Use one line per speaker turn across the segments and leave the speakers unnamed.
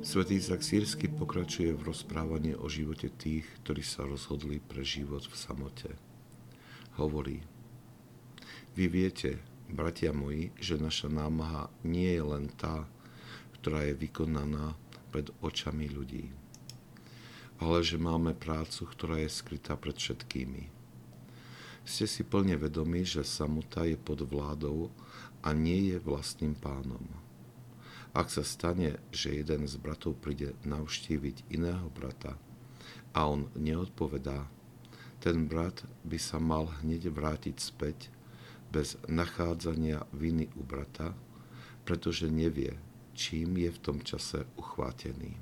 Svetý Izak Sírsky pokračuje v rozprávaní o živote tých, ktorí sa rozhodli pre život v samote. Hovorí, vy viete, bratia moji, že naša námaha nie je len tá, ktorá je vykonaná pred očami ľudí, ale že máme prácu, ktorá je skrytá pred všetkými. Ste si plne vedomi, že samota je pod vládou a nie je vlastným pánom. Ak sa stane, že jeden z bratov príde navštíviť iného brata a on neodpovedá, ten brat by sa mal hneď vrátiť späť bez nachádzania viny u brata, pretože nevie, čím je v tom čase uchvátený.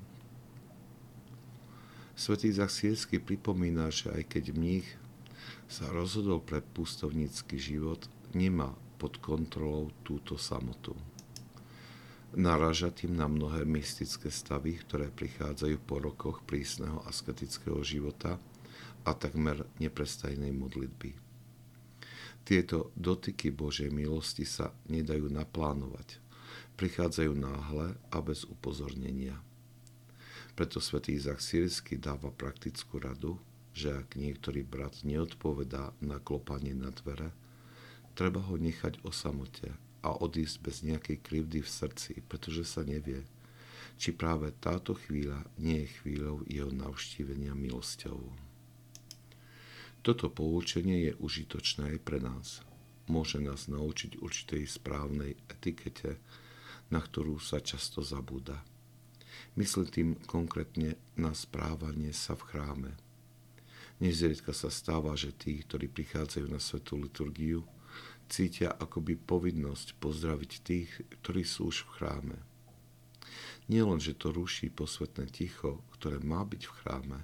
Svetý Zachsírsky pripomína, že aj keď mních sa rozhodol pre pustovnícky život, nemá pod kontrolou túto samotu. Naraža tým na mnohé mystické stavy, ktoré prichádzajú po rokoch prísneho asketického života a takmer neprestajnej modlitby. Tieto dotyky Božej milosti sa nedajú naplánovať. Prichádzajú náhle a bez upozornenia. Preto svätý Izak Sírsky dáva praktickú radu, že ak niektorý brat neodpovedá na klopanie na dvere, treba ho nechať o samote a odísť bez nejakej krivdy v srdci, pretože sa nevie, či práve táto chvíľa nie je chvíľou jeho navštívenia milosťou. Toto poučenie je užitočné aj pre nás. Môže nás naučiť určitej správnej etikete, na ktorú sa často zabúda. Myslím tým konkrétne na správanie sa v chráme. Nezriedka sa stáva, že tí, ktorí prichádzajú na svetú liturgiu, cítia akoby povinnosť pozdraviť tých, ktorí sú už v chráme. Nie len, že to ruší posvetné ticho, ktoré má byť v chráme,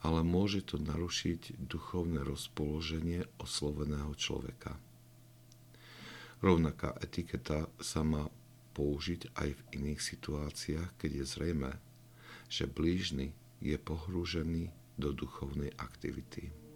ale môže to narušiť duchovné rozpoloženie osloveného človeka. Rovnaká etiketa sa má použiť aj v iných situáciách, keď je zrejme, že blížny je pohrúžený do duchovnej aktivity.